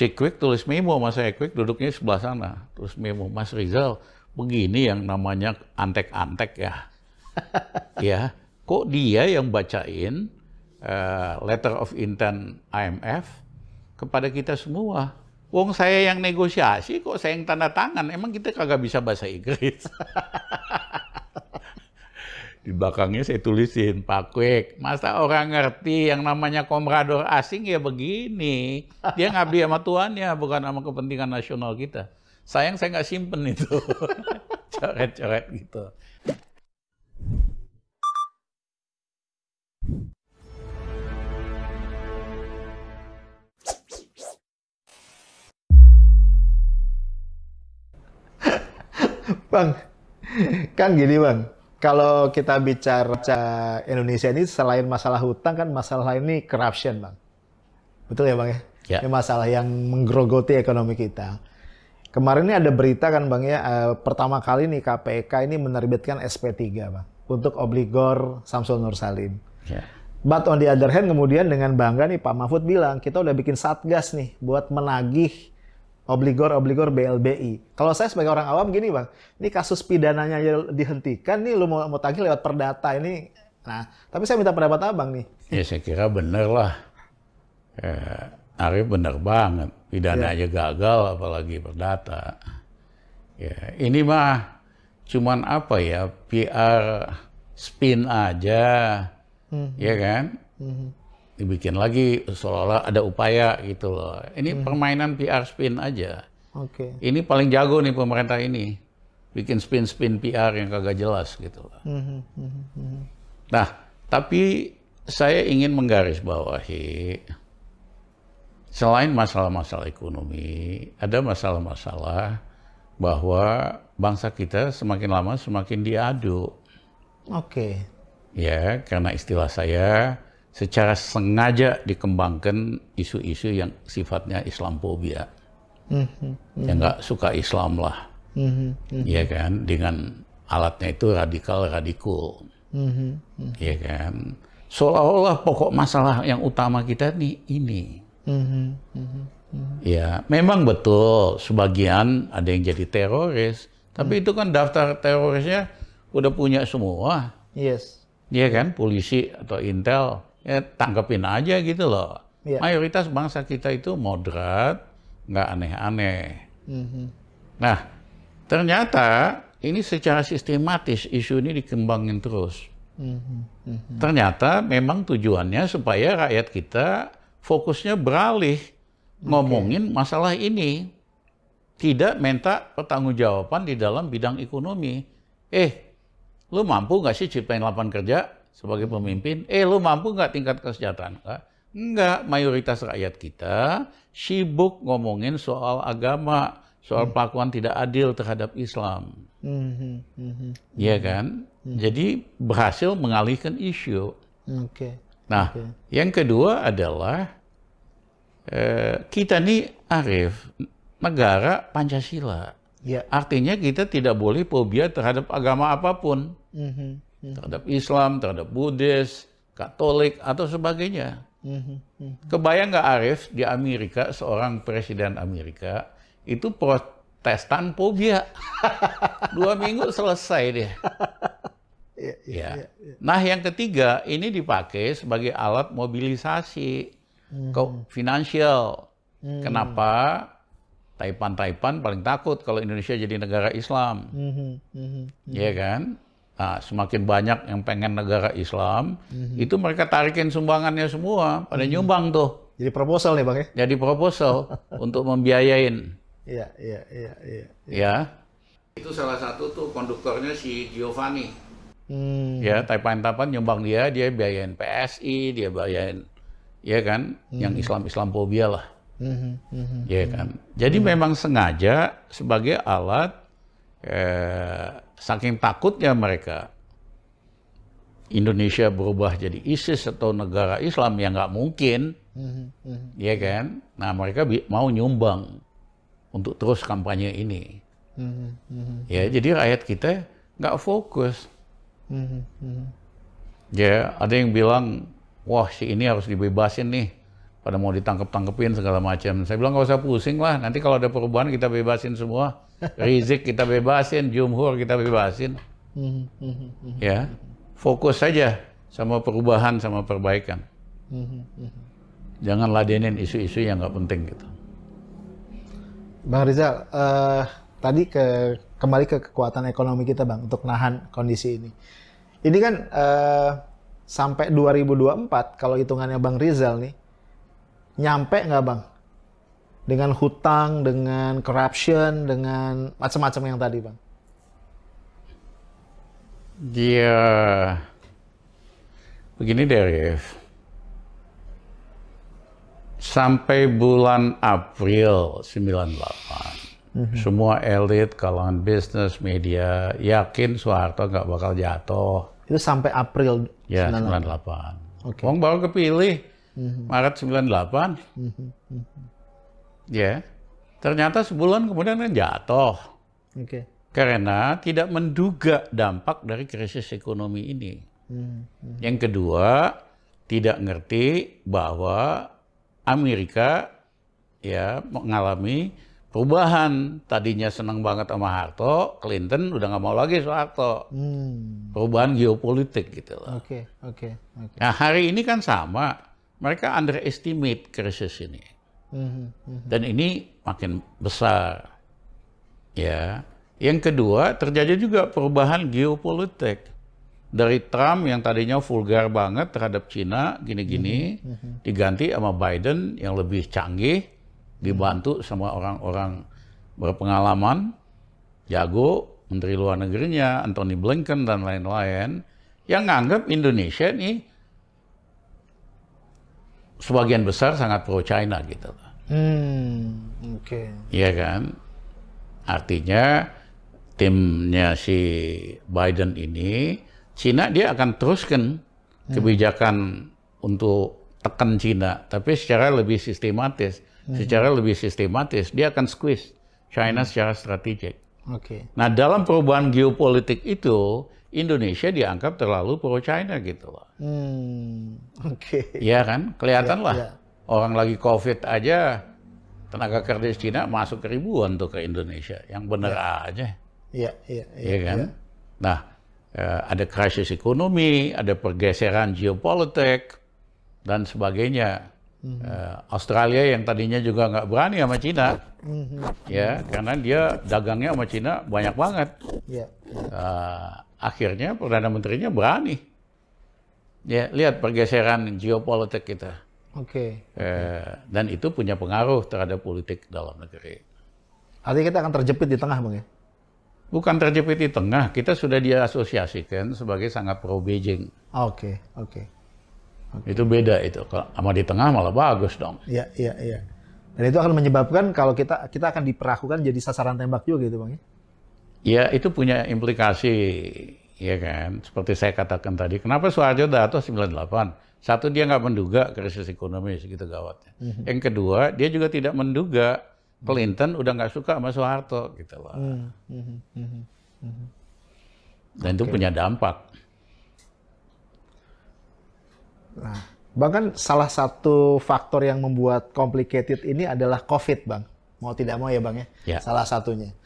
Si Quick tulis memo sama saya, Quick duduknya sebelah sana. Terus memo, Mas Rizal, begini yang namanya antek-antek ya. ya, kok dia yang bacain uh, letter of intent IMF kepada kita semua. Wong saya yang negosiasi, kok saya yang tanda tangan. Emang kita kagak bisa bahasa Inggris. Di belakangnya saya tulisin, Pak Kwek, masa orang ngerti yang namanya komrador asing ya begini. Dia ngabdi sama tuannya, bukan sama kepentingan nasional kita. Sayang saya nggak simpen itu. Coret-coret gitu. Bang, kan gini bang, kalau kita bicara Indonesia ini selain masalah hutang kan masalah ini corruption bang. Betul ya bang ya? Ya. Ini masalah yang menggerogoti ekonomi kita. Kemarin ini ada berita kan bang ya, eh, pertama kali nih KPK ini menerbitkan SP3 bang untuk obligor Samsul Nur Salim. Ya. But on the other hand kemudian dengan bangga nih Pak Mahfud bilang kita udah bikin satgas nih buat menagih obligor-obligor BLBI. Kalau saya sebagai orang awam gini bang, ini kasus pidananya dihentikan nih lu mau, mau tagih lewat perdata ini. Nah, tapi saya minta pendapat abang nih. Ya saya kira bener lah. Eh, Arif bener banget. Pidana aja gagal apalagi perdata. Ya, ini mah cuman apa ya, PR spin aja. Ya kan? Dibikin lagi seolah-olah ada upaya gitu loh. Ini permainan PR spin aja. Oke. Ini paling jago nih pemerintah ini. Bikin spin-spin PR yang kagak jelas gitu loh. Nah, tapi saya ingin menggarisbawahi selain masalah-masalah ekonomi, ada masalah-masalah bahwa bangsa kita semakin lama semakin diadu. Oke. Ya, karena istilah saya secara sengaja dikembangkan isu-isu yang sifatnya Islamophobia. Yang nggak suka Islam lah. Ya kan, dengan alatnya itu radikal radikul. Ya kan. Seolah-olah pokok masalah yang utama kita nih ini. Ya, memang betul sebagian ada yang jadi teroris, tapi itu kan daftar terorisnya udah punya semua. Yes. Iya kan, polisi atau intel, ya tangkepin aja gitu loh. Iya. Mayoritas bangsa kita itu moderat, nggak aneh-aneh. Nah, ternyata ini secara sistematis isu ini dikembangin terus. Ternyata memang tujuannya supaya rakyat kita fokusnya beralih ngomongin masalah ini. Tidak minta pertanggungjawaban di dalam bidang ekonomi. Eh, lu mampu nggak sih ciptain lapangan kerja sebagai pemimpin? Eh, lu mampu nggak tingkat kesejahteraan? Enggak. Enggak, mayoritas rakyat kita sibuk ngomongin soal agama, soal pelakuan tidak adil terhadap Islam. Iya kan? Jadi berhasil mengalihkan isu. Oke. Nah, yang kedua adalah eh, kita nih Arif negara Pancasila. Ya. Artinya kita tidak boleh fobia terhadap agama apa pun, Mhm. terhadap Islam, terhadap Buddhis, Katolik atau sebagainya. Mhm. Kebayang nggak Arif di Amerika seorang presiden Amerika itu protestan fobia. Dua minggu selesai dia. Iya, iya, Ya. iya. Nah, yang ketiga ini dipakai sebagai alat mobilisasi ke finansial. Kenapa? Taipan-Taipan paling takut kalau Indonesia jadi negara Islam. Mhm. ya kan? Nah, semakin banyak yang pengen negara Islam, itu mereka tarikin sumbangannya semua, pada nyumbang tuh. Jadi proposal nih bang ya? Jadi proposal untuk membiayain, Iya, iya, iya, iya. ya. Itu salah satu tuh konduktornya si Giovanni. Hmm. ya Taipan-Taipan nyumbang dia dia biayain PSI dia biayain ya kan yang Islam Islamophobia lah Mhm. Mhm. ya kan jadi memang sengaja sebagai alat eh, saking takutnya mereka Indonesia berubah jadi ISIS atau negara Islam yang nggak mungkin Mhm. Mhm. ya kan nah mereka mau nyumbang untuk terus kampanye ini Mhm. Mhm. ya jadi rakyat kita nggak fokus Mhm. Mhm. Ya, ada yang bilang, wah si ini harus dibebasin nih. Pada mau ditangkap-tangkepin segala macam. Saya bilang nggak usah pusing lah, nanti kalau ada perubahan kita bebasin semua. Rizik kita bebasin, Jumhur kita bebasin. ya, fokus saja sama perubahan sama perbaikan. Jangan ladenin isu-isu yang nggak penting gitu. Bang Rizal, uh, tadi ke kembali ke kekuatan ekonomi kita bang untuk nahan kondisi ini. Ini kan uh, sampai 2024 kalau hitungannya bang Rizal nih nyampe nggak bang? Dengan hutang, dengan corruption, dengan macam-macam yang tadi bang? Dia begini deh, sampai bulan April 98 mm-hmm. semua elit kalangan bisnis media yakin Soeharto nggak bakal jatuh itu sampai April ya 98, 98. Okay. Wong baru kepilih mm-hmm. Maret 98 mm-hmm. ya ternyata sebulan kemudian kan jatuh okay. karena tidak menduga dampak dari krisis ekonomi ini mm-hmm. yang kedua tidak ngerti bahwa Amerika ya mengalami perubahan. Tadinya senang banget sama Harto, Clinton udah nggak mau lagi Soeharto. Hmm. Perubahan geopolitik gitu loh. Oke, okay, oke, okay, okay. Nah hari ini kan sama, mereka underestimate krisis ini. Hmm, hmm. Dan ini makin besar. Ya. Yang kedua, terjadi juga perubahan geopolitik dari Trump yang tadinya vulgar banget terhadap Cina gini-gini -hmm. diganti sama Biden yang lebih canggih dibantu sama orang-orang berpengalaman jago menteri luar negerinya Anthony Blinken dan lain-lain yang nganggap Indonesia ini sebagian besar sangat pro China gitu. Hmm, oke. Okay. Iya kan? Artinya timnya si Biden ini Cina dia akan teruskan hmm. kebijakan untuk tekan Cina, tapi secara lebih sistematis. Hmm. Secara lebih sistematis dia akan squeeze China hmm. secara strategik. Okay. Nah dalam perubahan geopolitik itu Indonesia dianggap terlalu pro China gitu loh. Hmm. Oke. Okay. Iya kan, kelihatan yeah, lah. Yeah. Orang lagi COVID aja tenaga kerja Cina masuk ribuan tuh ke Indonesia, yang bener yeah. aja. Iya, iya, iya. Iya kan. Yeah. Nah, uh, ada krisis ekonomi, ada pergeseran geopolitik dan sebagainya. Mm-hmm. Uh, Australia yang tadinya juga nggak berani sama Cina, mm-hmm. ya karena dia dagangnya sama Cina banyak banget. Yeah. Uh, akhirnya perdana menterinya berani. Ya lihat pergeseran geopolitik kita. Oke. Okay. Uh, dan itu punya pengaruh terhadap politik dalam negeri. Artinya kita akan terjepit di tengah, bang ya? Bukan terjepit di tengah, kita sudah diasosiasikan sebagai sangat pro Beijing. Oke, okay, oke. Okay. Okay. Itu beda itu. Kalau sama di tengah malah bagus dong. Iya, iya, iya. Dan itu akan menyebabkan kalau kita kita akan diperlakukan jadi sasaran tembak juga gitu, Bang ya. Iya, itu punya implikasi ya kan. Seperti saya katakan tadi, kenapa Soeharto datang 98? Satu dia nggak menduga krisis ekonomi segitu gawatnya. -hmm. Yang kedua, dia juga tidak menduga Clinton udah nggak suka sama Soeharto gitu loh. Hmm. Hmm. Hmm. hmm. Dan okay. itu punya dampak. Nah, bahkan salah satu faktor yang membuat complicated ini adalah COVID, Bang. Mau tidak mau ya, Bang ya. ya. Salah satunya.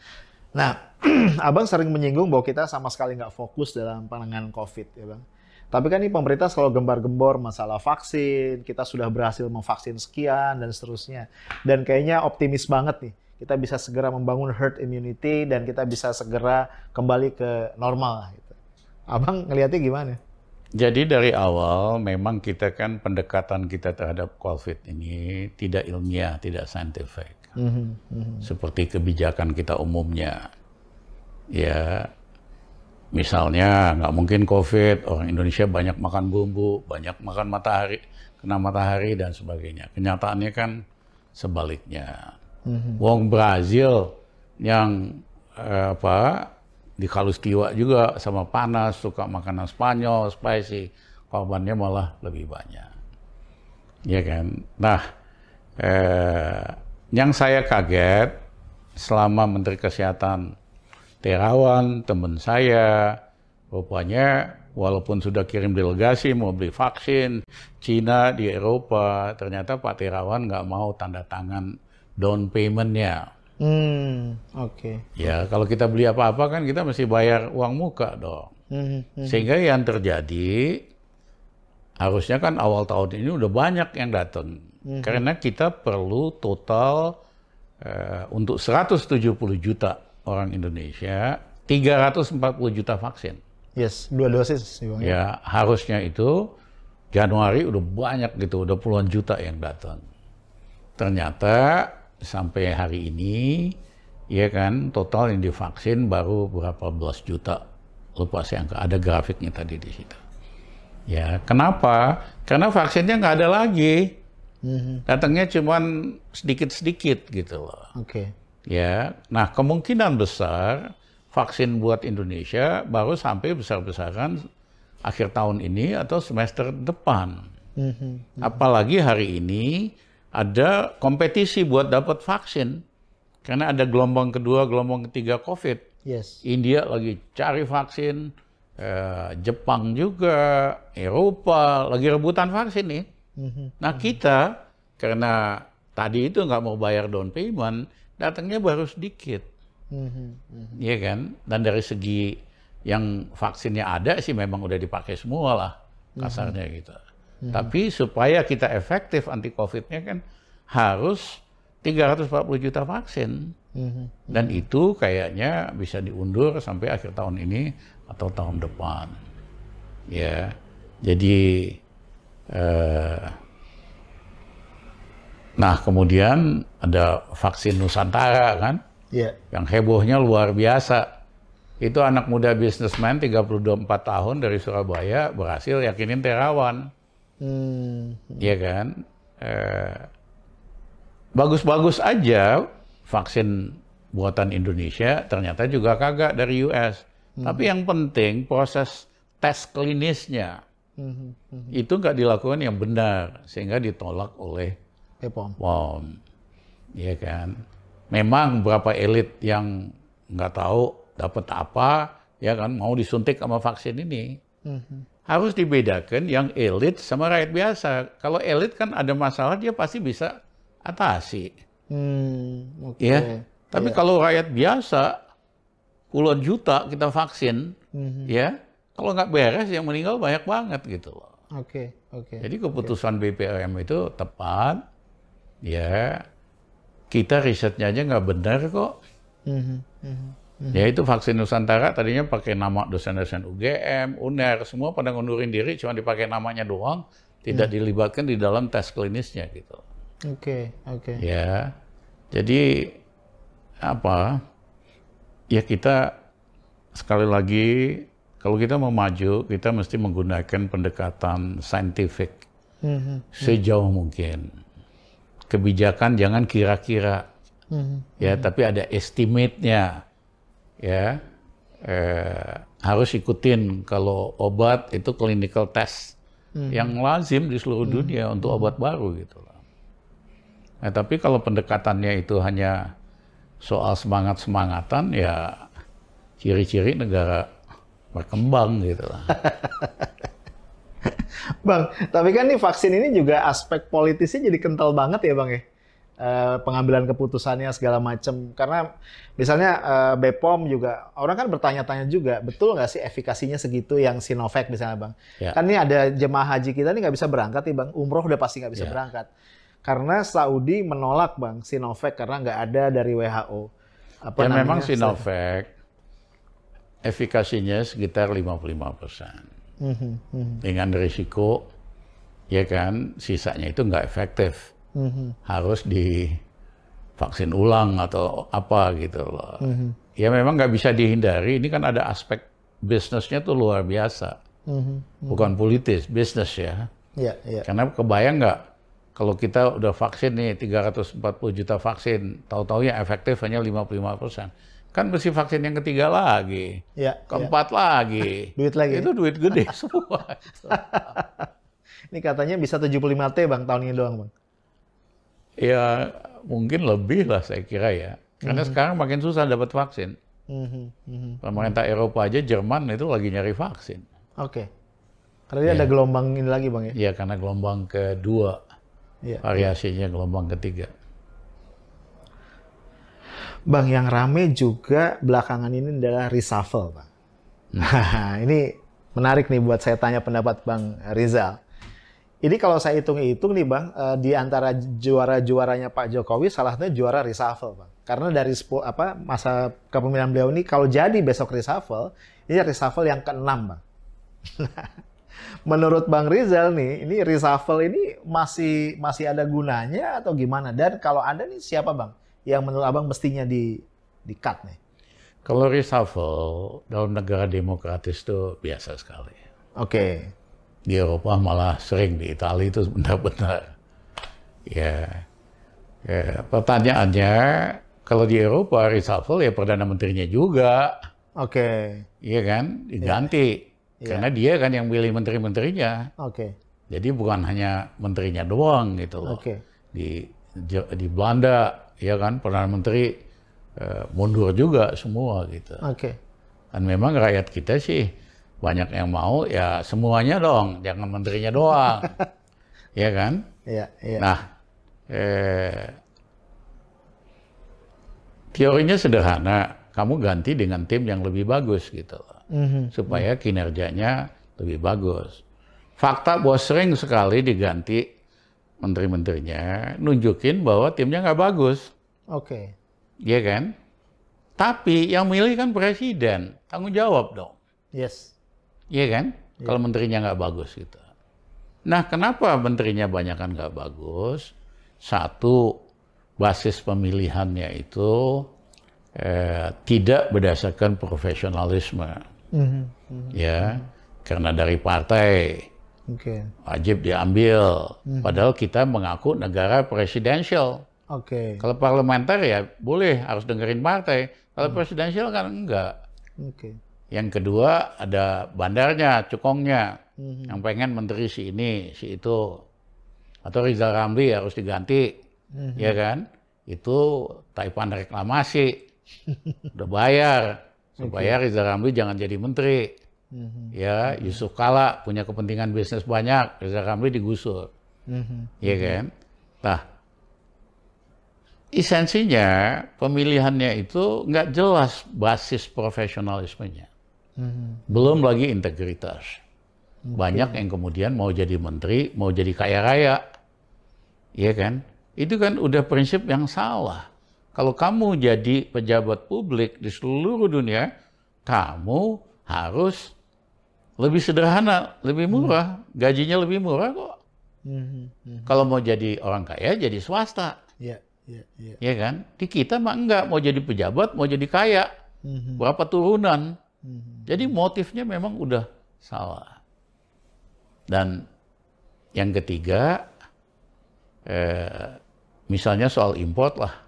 Nah, Abang sering menyinggung bahwa kita sama sekali nggak fokus dalam penanganan COVID, ya, Bang. Tapi kan ini pemerintah selalu gembar-gembor masalah vaksin, kita sudah berhasil memvaksin sekian dan seterusnya. Dan kayaknya optimis banget nih, kita bisa segera membangun herd immunity dan kita bisa segera kembali ke normal. Gitu. Abang ngelihatnya gimana? Jadi dari awal memang kita kan pendekatan kita terhadap COVID ini tidak ilmiah, tidak saintifik. Mm -hmm. Seperti kebijakan kita umumnya. Ya, Misalnya nggak mungkin COVID, orang Indonesia banyak makan bumbu, banyak makan matahari, kena matahari dan sebagainya. Kenyataannya kan sebaliknya. Mm-hmm. Wong Brazil yang eh, apa di Kalustiwa juga sama panas, suka makanan Spanyol, spicy, korbannya malah lebih banyak. Ya kan. Nah, eh, yang saya kaget selama Menteri Kesehatan Terawan, teman saya, rupanya walaupun sudah kirim delegasi mau beli vaksin, Cina di Eropa, ternyata Pak Terawan nggak mau tanda tangan down payment-nya. Hmm, oke. Okay. Ya, kalau kita beli apa-apa kan kita mesti bayar uang muka dong. Hmm, hmm. Sehingga yang terjadi harusnya kan awal tahun ini udah banyak yang datang. Hmm. Karena kita perlu total uh, untuk 170 juta orang Indonesia 340 juta vaksin. Yes, dua dosis. Ya, ya, harusnya itu Januari udah banyak gitu, udah puluhan juta yang datang. Ternyata sampai hari ini, ya kan, total yang divaksin baru berapa belas juta. Lupa saya angka, ada grafiknya tadi di situ. Ya, kenapa? Karena vaksinnya nggak ada lagi. Mm-hmm. Datangnya cuma sedikit-sedikit gitu loh. Oke. Okay. Ya, nah kemungkinan besar vaksin buat Indonesia baru sampai besar-besaran akhir tahun ini atau semester depan. Mm-hmm. Apalagi hari ini ada kompetisi buat dapat vaksin karena ada gelombang kedua, gelombang ketiga COVID. Yes. India lagi cari vaksin, eh, Jepang juga, Eropa lagi rebutan vaksin nih. Mm-hmm. Nah kita karena tadi itu nggak mau bayar down payment, datangnya baru sedikit. Mm-hmm. Iya kan? Dan dari segi yang vaksinnya ada sih memang udah dipakai semua lah kasarnya mm-hmm. gitu. Mm-hmm. Tapi supaya kita efektif anti COVID-nya kan harus 340 juta vaksin. Mm-hmm. Dan itu kayaknya bisa diundur sampai akhir tahun ini atau tahun depan. Ya. Jadi eh, Nah, kemudian ada vaksin Nusantara kan? yeah. yang hebohnya luar biasa. Itu anak muda bisnismen 34 tahun dari Surabaya berhasil yakinin Terawan. Hmm. Iya kan? Eh, bagus-bagus aja vaksin buatan Indonesia ternyata juga kagak dari US. Hmm. Tapi yang penting proses tes klinisnya hmm. Hmm. itu nggak dilakukan yang benar sehingga ditolak oleh POM. POM. Iya kan? memang beberapa elit yang nggak tahu dapat apa, ya kan mau disuntik sama vaksin ini. Harus dibedakan yang elit sama rakyat biasa. Kalau elit kan ada masalah dia pasti bisa atasi. Hmm, okay. Ya. Tapi yeah. kalau rakyat biasa puluhan juta kita vaksin, mm-hmm. ya kalau nggak beres yang meninggal banyak banget gitu loh. Oke, okay, oke. Okay. Jadi keputusan okay. BPOM itu tepat, ya kita risetnya aja nggak benar kok. Mm-hmm. Mm-hmm. Ya itu vaksin Nusantara tadinya pakai nama dosen-dosen UGM, UNER, semua pada ngundurin diri cuma dipakai namanya doang, tidak mm. dilibatkan di dalam tes klinisnya gitu. Oke, okay, oke. Okay. Ya. Jadi apa? Ya kita sekali lagi kalau kita mau maju, kita mesti menggunakan pendekatan saintifik mm-hmm. sejauh mungkin kebijakan jangan kira-kira hmm. ya tapi ada estimate-nya ya eh, harus ikutin kalau obat itu clinical test hmm. yang lazim di seluruh hmm. dunia untuk hmm. obat baru gitu loh. Nah, tapi kalau pendekatannya itu hanya soal semangat semangatan ya ciri-ciri negara berkembang gitu lah. bang, tapi kan nih vaksin ini juga aspek politisnya jadi kental banget ya bang ya. Uh, pengambilan keputusannya segala macam karena misalnya uh, Bepom juga orang kan bertanya-tanya juga betul nggak sih efikasinya segitu yang Sinovac misalnya bang ya. kan ini ada jemaah haji kita nih nggak bisa berangkat nih bang umroh udah pasti nggak bisa ya. berangkat karena Saudi menolak bang Sinovac karena nggak ada dari WHO apa ya memang Sinovac efikasinya sekitar 55 persen mm-hmm. dengan risiko ya kan sisanya itu nggak efektif mm-hmm. harus di vaksin ulang atau apa gitu loh mm-hmm. ya memang nggak bisa dihindari ini kan ada aspek bisnisnya tuh luar biasa mm-hmm. bukan politis bisnis ya yeah, yeah. karena kebayang nggak kalau kita udah vaksin nih 340 juta vaksin tahu-tahu yang efektif hanya 55 persen kan mesti vaksin yang ketiga lagi, ya, keempat ya. lagi. duit lagi. Itu duit gede semua. ini katanya bisa 75 T bang tahun ini doang bang. Ya mungkin lebih lah saya kira ya. Karena mm -hmm. sekarang makin susah dapat vaksin. Mm -hmm. Pemerintah Eropa aja Jerman itu lagi nyari vaksin. Oke. Karena dia ada gelombang ini lagi bang ya? Iya, karena gelombang kedua. Iya. Variasinya gelombang ketiga. Bang, yang rame juga belakangan ini adalah reshuffle, Bang. Nah, ini menarik nih buat saya tanya pendapat Bang Rizal. Ini kalau saya hitung-hitung nih Bang, eh, di antara juara-juaranya Pak Jokowi salah satunya juara reshuffle, Bang. Karena dari apa masa kepemimpinan beliau ini kalau jadi besok reshuffle, ini reshuffle yang keenam, Bang. Menurut Bang Rizal nih, ini reshuffle ini masih masih ada gunanya atau gimana? Dan kalau ada nih siapa, Bang? Yang menurut Abang mestinya di di cut nih? Kalau reshuffle dalam negara demokratis itu biasa sekali. Oke. Di Eropa malah sering di Italia itu benar-benar. Ya, ya pertanyaannya kalau di Eropa reshuffle ya perdana menterinya juga, Oke. iya kan, diganti. Karena dia kan yang pilih menteri-menterinya. Oke. Jadi bukan hanya menterinya doang gitu loh. Oke. Di Je- di Belanda ya kan perdana menteri eh, mundur juga semua gitu. Oke. Dan memang rakyat kita sih banyak yang mau ya semuanya dong, jangan menterinya doang. ya kan? Iya, iya. Nah, eh, teorinya sederhana, kamu ganti dengan tim yang lebih bagus gitu loh. Mhm. supaya kinerjanya lebih bagus. Fakta bahwa sering sekali diganti menteri-menterinya, nunjukin bahwa timnya nggak bagus, Oke. ya kan? Tapi yang milih kan presiden, tanggung jawab dong, Yes. ya kan? Kalau menterinya nggak bagus gitu. Nah, kenapa menterinya banyak kan nggak bagus? Satu, basis pemilihannya itu eh, tidak berdasarkan profesionalisme. Mhm. ya karena dari partai Oke. wajib diambil. Padahal kita mengaku negara presidensial. Oke. kalau parlementer ya boleh harus dengerin partai. Kalau presidensial kan enggak. Oke. yang kedua ada bandarnya cukongnya. Yang pengen menteri si ini si itu. Atau Rizal Ramli harus diganti. Ya kan? Itu taipan reklamasi. Udah bayar. Supaya Rizal Ramli jangan jadi menteri Mhm. ya Yusuf Kala punya kepentingan bisnis banyak Rizal Ramli digusur. Mhm. ya kan? Nah esensinya pemilihannya itu nggak jelas basis profesionalismenya. Mhm. belum lagi integritas. Banyak yang kemudian mau jadi menteri mau jadi kaya raya. Ya kan? Itu kan udah prinsip yang salah. Kalau kamu jadi pejabat publik di seluruh dunia kamu harus lebih sederhana lebih murah gajinya lebih murah kok Mhm. Mhm. kalau mau jadi orang kaya jadi swasta Iya, iya, iya. ya kan di kita mah enggak mau jadi pejabat mau jadi kaya Mhm. berapa turunan Mhm. jadi motifnya memang udah salah. Dan yang ketiga, eh, misalnya soal import lah.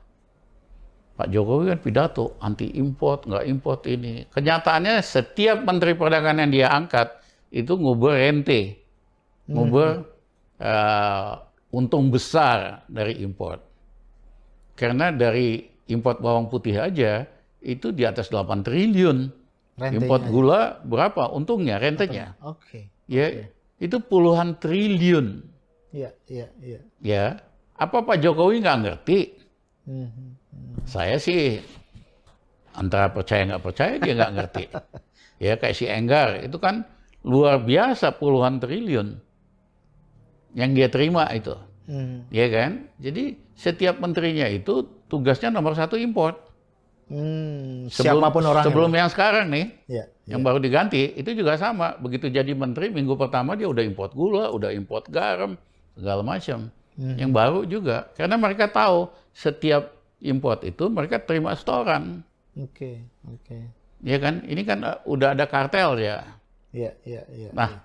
Pak Jokowi kan pidato anti import, nggak import ini. Kenyataannya setiap menteri perdagangan yang dia angkat itu ngubur rente, ngubur eh, untung besar dari import. Karena dari import bawang putih aja itu di atas 8 triliun. Rentenya Import aja. gula berapa untungnya rentenya? Oke. Ya, itu puluhan triliun. Iya, iya, iya. Ya, apa Pak Jokowi nggak ngerti? Mhm. Saya sih antara percaya nggak percaya dia nggak ngerti. ya kayak si Enggar itu kan luar biasa puluhan triliun yang dia terima itu, Mhm. ya kan? Jadi setiap menterinya itu tugasnya nomor satu import. Hmm, Sebelum- siapa pun orangnya. Sebelum yang sekarang nih, Iya, yang baru diganti itu juga sama. Begitu jadi menteri minggu pertama dia udah import gula, udah import garam, segala macam. Yang baru juga karena mereka tahu setiap import itu mereka terima setoran. Oke, oke. Ya kan? Ini kan uh, udah ada kartel ya. Iya, iya, iya. Nah,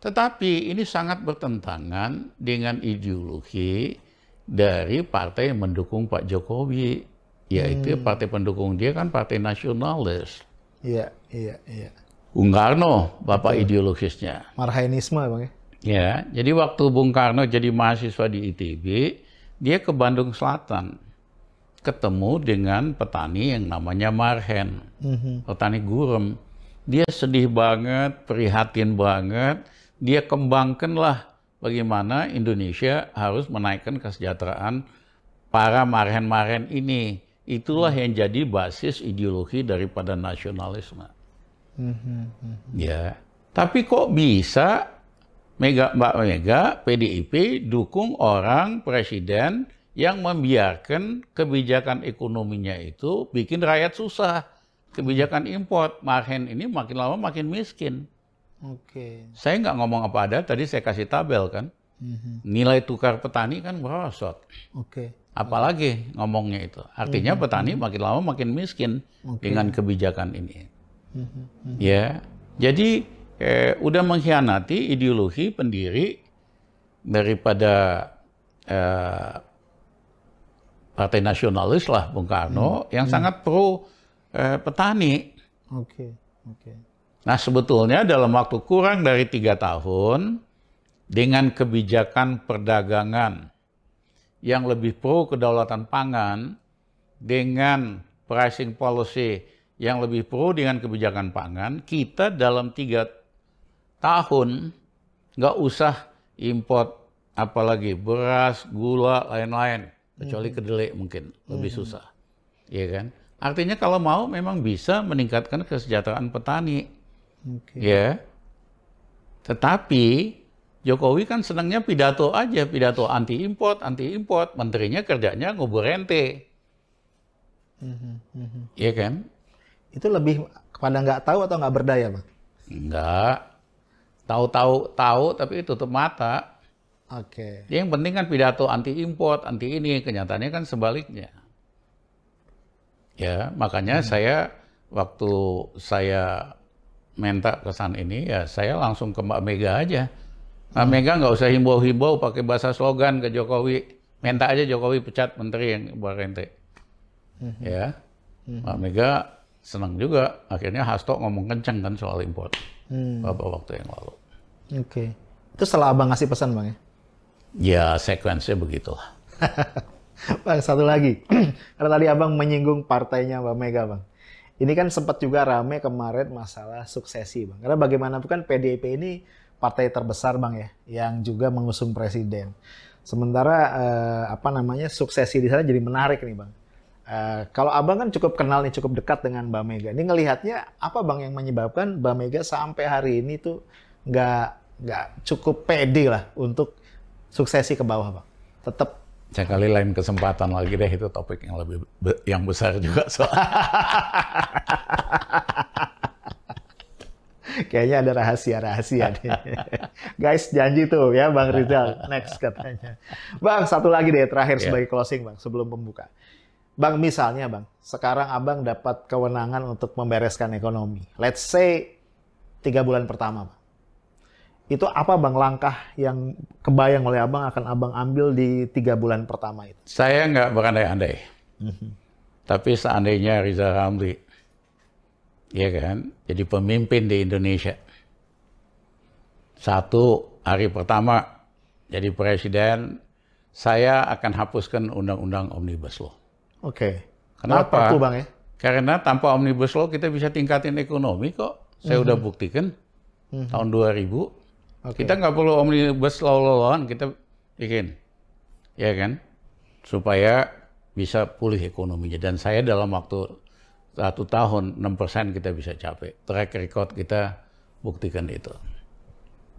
tetapi ini sangat bertentangan dengan ideologi dari partai yang mendukung Pak Jokowi, yaitu partai pendukung dia kan partai nasionalis. Iya, iya, iya. Bung Karno, bapak ideologisnya. Marhainisme, Bang ya. Ya, jadi waktu Bung Karno jadi mahasiswa di ITB, dia ke Bandung Selatan, ketemu dengan petani yang namanya Marhen, Mhm. petani gurem. dia sedih banget, prihatin banget, dia kembangkanlah bagaimana Indonesia harus menaikkan kesejahteraan para maren-maren ini. Itulah yang jadi basis ideologi daripada nasionalisme. Ya, tapi kok bisa Mega, Mbak Mega, PDIP dukung orang presiden yang membiarkan kebijakan ekonominya itu bikin rakyat susah. Kebijakan import, marhen ini makin lama makin miskin. Oke. Saya nggak ngomong apa ada, tadi saya kasih tabel kan. Nilai tukar petani kan merosot. Oke. Apalagi ngomongnya itu. Artinya petani makin lama makin miskin dengan kebijakan ini. Ya, jadi eh, udah mengkhianati ideologi pendiri daripada eh, partai nasionalis lah Bung Karno yang sangat pro eh, petani. Oke. Oke. Nah sebetulnya dalam waktu kurang dari tiga tahun dengan kebijakan perdagangan yang lebih pro kedaulatan pangan dengan pricing policy yang lebih pro dengan kebijakan pangan, kita dalam tiga tahun nggak usah import apalagi beras, gula, lain-lain, kecuali kedelai mungkin lebih susah, ya kan? Artinya kalau mau memang bisa meningkatkan kesejahteraan petani, Oke. ya. Tetapi Jokowi kan senangnya pidato aja, pidato anti import, anti import, menterinya kerjanya ngubur ente, ya kan? Itu lebih kepada nggak tahu atau nggak berdaya, Bang? Enggak. Tahu-tahu tahu tapi tutup mata. Oke. Yang penting kan pidato anti import, anti ini, kenyataannya kan sebaliknya. Ya, makanya saya waktu saya minta pesan ini ya saya langsung ke Mbak Mega aja. Mbak Mega nggak usah himbau-himbau pakai bahasa slogan ke Jokowi. Minta aja Jokowi pecat menteri yang berente. Ya, Mbak Mega senang juga. Akhirnya Hasto ngomong kenceng kan soal import Hmm. beberapa waktu yang lalu. Oke. Itu setelah Abang ngasih pesan, Bang ya? Ya sekuensnya begitulah. Bang, satu lagi. Karena tadi Abang menyinggung partainya Mbak Mega, Bang. Ini kan sempat juga rame kemarin masalah suksesi, Bang. Karena bagaimanapun kan PDIP ini partai terbesar, Bang ya, yang juga mengusung presiden. Sementara eh, apa namanya suksesi di sana jadi menarik nih, Bang. Eh, kalau Abang kan cukup kenal nih, cukup dekat dengan Mbak Mega. Ini ngelihatnya apa, Bang, yang menyebabkan Mbak Mega sampai hari ini tuh nggak nggak cukup pede lah untuk suksesi ke bawah, Bang. Tetap Sekali lain kesempatan lagi deh itu topik yang lebih be- yang besar juga soal. Kayaknya ada rahasia-rahasia nih. Guys, janji tuh ya Bang Rizal. Next katanya. Bang, satu lagi deh terakhir Ya. sebagai closing Bang, sebelum pembuka. Bang, misalnya Bang, sekarang Abang dapat kewenangan untuk membereskan ekonomi. Let's say tiga bulan pertama Bang. Itu apa Bang langkah yang kebayang oleh Abang akan Abang ambil di tiga bulan pertama itu? Saya nggak berandai-andai. Tapi seandainya Riza Ramli, ya kan, jadi pemimpin di Indonesia. Satu hari pertama jadi presiden, saya akan hapuskan undang-undang omnibus law. Oke. Kenapa? Perpu, Bang ya? Karena tanpa omnibus law kita bisa tingkatin ekonomi kok. Saya udah buktikan tahun 2000 Oke. kita nggak perlu omnibus law lawan kita bikin, ya kan, supaya bisa pulih ekonominya. Dan saya dalam waktu satu tahun 6% kita bisa capai. Track record kita buktikan itu.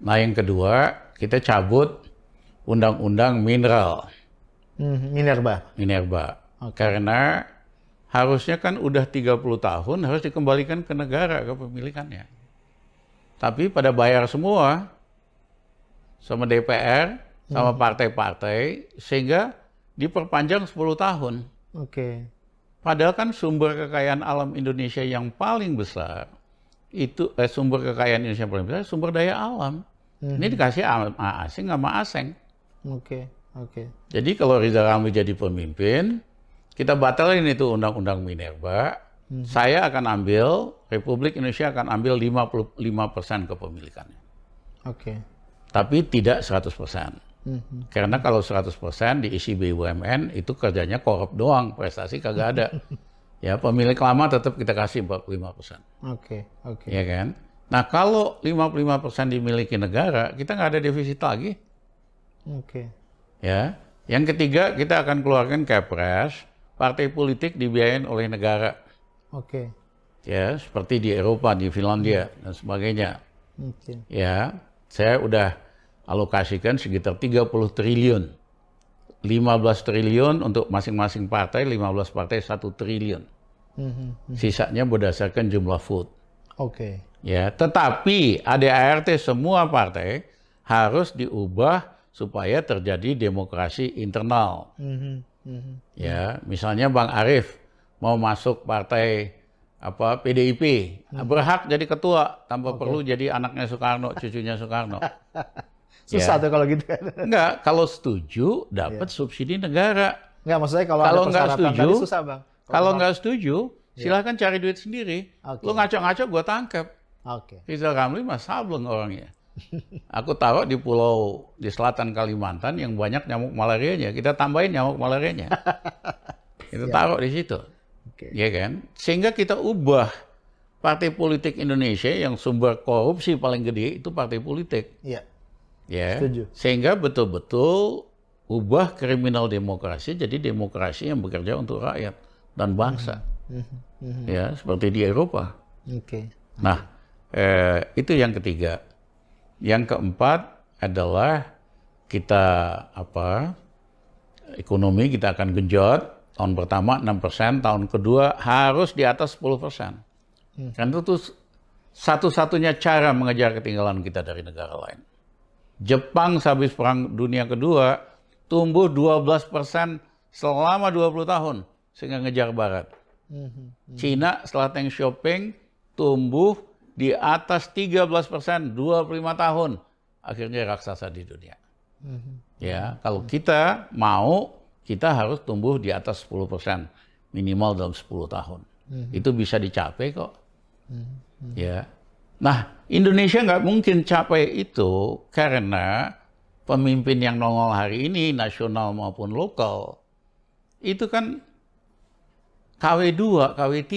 Nah yang kedua kita cabut undang-undang mineral. Hmm, Minerba. Minerba. Karena harusnya kan udah 30 tahun harus dikembalikan ke negara kepemilikannya. Tapi pada bayar semua sama DPR, sama partai-partai sehingga diperpanjang 10 tahun. Oke. Padahal kan sumber kekayaan alam Indonesia yang paling besar itu eh, sumber kekayaan Indonesia yang paling besar sumber daya alam. Ini dikasih sama asing sama asing. Oke. Oke. Jadi kalau Riza Ramli jadi pemimpin, kita batalin itu undang-undang Minerba. Saya akan ambil, Republik Indonesia akan ambil 55% kepemilikannya. Oke. Tapi tidak 100%. Mhm. Karena kalau 100% diisi BUMN, itu kerjanya korup doang, prestasi kagak ada. Ya, pemilik lama tetap kita kasih 45 persen. Oke, oke. Ya kan? Nah, kalau 55 persen dimiliki negara, kita nggak ada defisit lagi. Oke. Ya. Yang ketiga, kita akan keluarkan kepres, partai politik dibiayain oleh negara. Oke. Ya, seperti di Eropa, di Finlandia, dan sebagainya. Oke. Ya, saya udah alokasikan sekitar 30 triliun. 15 triliun untuk masing-masing partai, 15 partai 1 triliun. Mhm. Sisanya berdasarkan jumlah vote. Oke. Ya, tetapi ADART semua partai harus diubah supaya terjadi demokrasi internal. Mhm. Mhm. Ya, misalnya Bang Arief mau masuk partai apa PDIP, berhak jadi ketua tanpa perlu jadi anaknya Soekarno, cucunya Soekarno. Susah Ya. tuh kalau gitu kan. Enggak, kalau setuju dapat subsidi negara. Enggak, maksudnya kalau, Kalau nggak setuju, tadi susah, Bang. Kalau nggak setuju, silahkan cari duit sendiri. Oke. Lu ngaco-ngaco gue tangkap. Oke. Rizal Ramli mah sableng orangnya. Aku taruh di pulau di selatan Kalimantan yang banyak nyamuk malarianya. Kita tambahin nyamuk malarianya. Kita taruh di situ. Oke. Ya kan? Sehingga kita ubah partai politik Indonesia yang sumber korupsi paling gede itu partai politik. Iya. Ya. Setuju. Sehingga betul-betul ubah kriminal demokrasi jadi demokrasi yang bekerja untuk rakyat dan bangsa. Mhm. Ya, seperti di Eropa. Oke. Nah, eh, itu yang ketiga. Yang keempat adalah kita apa? Ekonomi kita akan genjot. Tahun pertama 6%, tahun kedua harus di atas 10%. Kan itu tuh satu-satunya cara mengejar ketinggalan kita dari negara lain. Jepang sehabis perang dunia kedua tumbuh 12% selama 20 tahun sehingga ngejar barat. Mhm. Cina setelah Teng Shopping tumbuh di atas 13 persen 25 tahun. Akhirnya raksasa di dunia. Mhm. Ya, kalau kita mau, kita harus tumbuh di atas 10 persen minimal dalam 10 tahun. Itu bisa dicapai kok. Ya. Nah, Indonesia nggak mungkin capai itu karena pemimpin yang nongol hari ini, nasional maupun lokal, itu kan KW2, KW3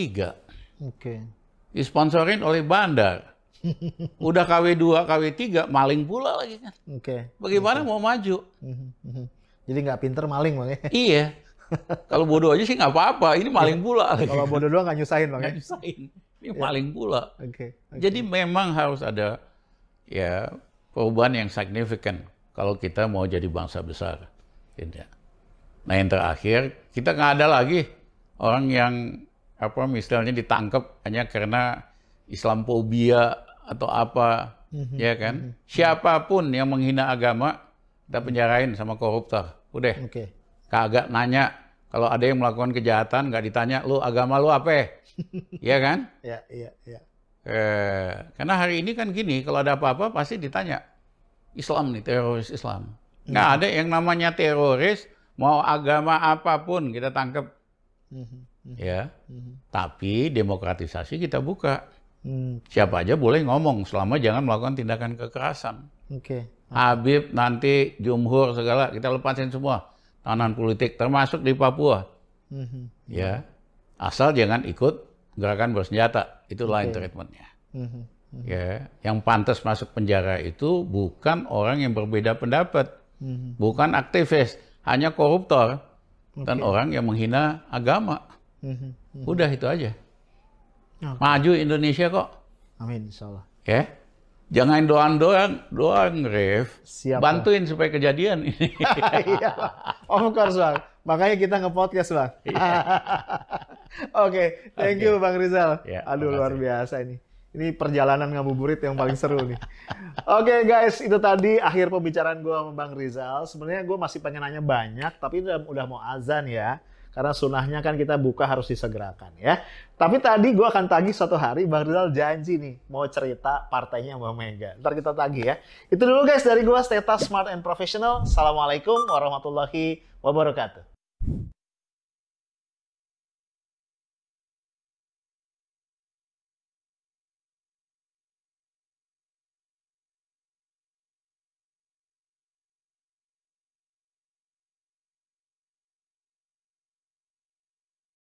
Oke. disponsorin oleh bandar. Udah KW2, KW3, maling pula lagi kan. Oke. Bagaimana mau maju? Mhm. Mhm. Jadi nggak pinter maling, Bang ya. iya. Kalau bodoh aja sih nggak apa-apa. Ini maling pula lagi. Kalau bodoh doang nggak nyusahin, Bang ya. Nggak nyusahin. Ini maling pula. Oke. oke. Jadi memang harus ada ya perubahan yang signifikan kalau kita mau jadi bangsa besar. Tidak. Nah yang terakhir, kita nggak ada lagi orang yang apa misalnya ditangkap hanya karena Islamophobia atau apa, ya kan? Siapa pun yang menghina agama, kita penjarain sama koruptor. Udah, Oke. kagak nanya. Kalau ada yang melakukan kejahatan, nggak ditanya, lu agama lu apa? ya kan? Ya, iya, iya. Eh, karena hari ini kan gini, kalau ada apa-apa pasti ditanya Islam nih, teroris Islam. Nggak ada yang namanya teroris, mau agama apa pun kita tangkap, Mhm. ya. Mhm. Tapi demokratisasi kita buka. Hmm, Siapa aja boleh ngomong, selama jangan melakukan tindakan kekerasan. Oke. Habib, nanti Jumhur segala kita lepasin semua tahanan politik, termasuk di Papua, Mhm. ya. Asal jangan ikut gerakan bersenjata, itu lain treatmentnya. Mhm. Ya, yang pantas masuk penjara itu bukan orang yang berbeda pendapat, Mhm. bukan aktivis, hanya koruptor dan orang yang menghina agama. Mhm. Udah itu aja. Oke. Maju Indonesia kok, Amin, insya Allah. ya. Jangan doang-doang, doang, Ref. Siap, Bantuin supaya kejadian ini. Iya, of course bang. Makanya kita nge-podcast bang. Oke, thank you Bang Rizal. Ya, Aduh makasih. luar biasa ini. Ini perjalanan ngabuburit yang paling seru nih. Oke guys, itu tadi akhir pembicaraan gue sama Bang Rizal. Sebenarnya gue masih pengen nanya banyak, tapi udah, udah mau azan ya. Karena sunahnya kan kita buka harus disegerakan ya. Tapi tadi gue akan tagih suatu hari Bang Rizal janji nih mau cerita partainya Mbak Mega. Ntar kita tagih ya. Itu dulu guys dari gue Steta Smart and Professional. Assalamualaikum warahmatullahi wabarakatuh.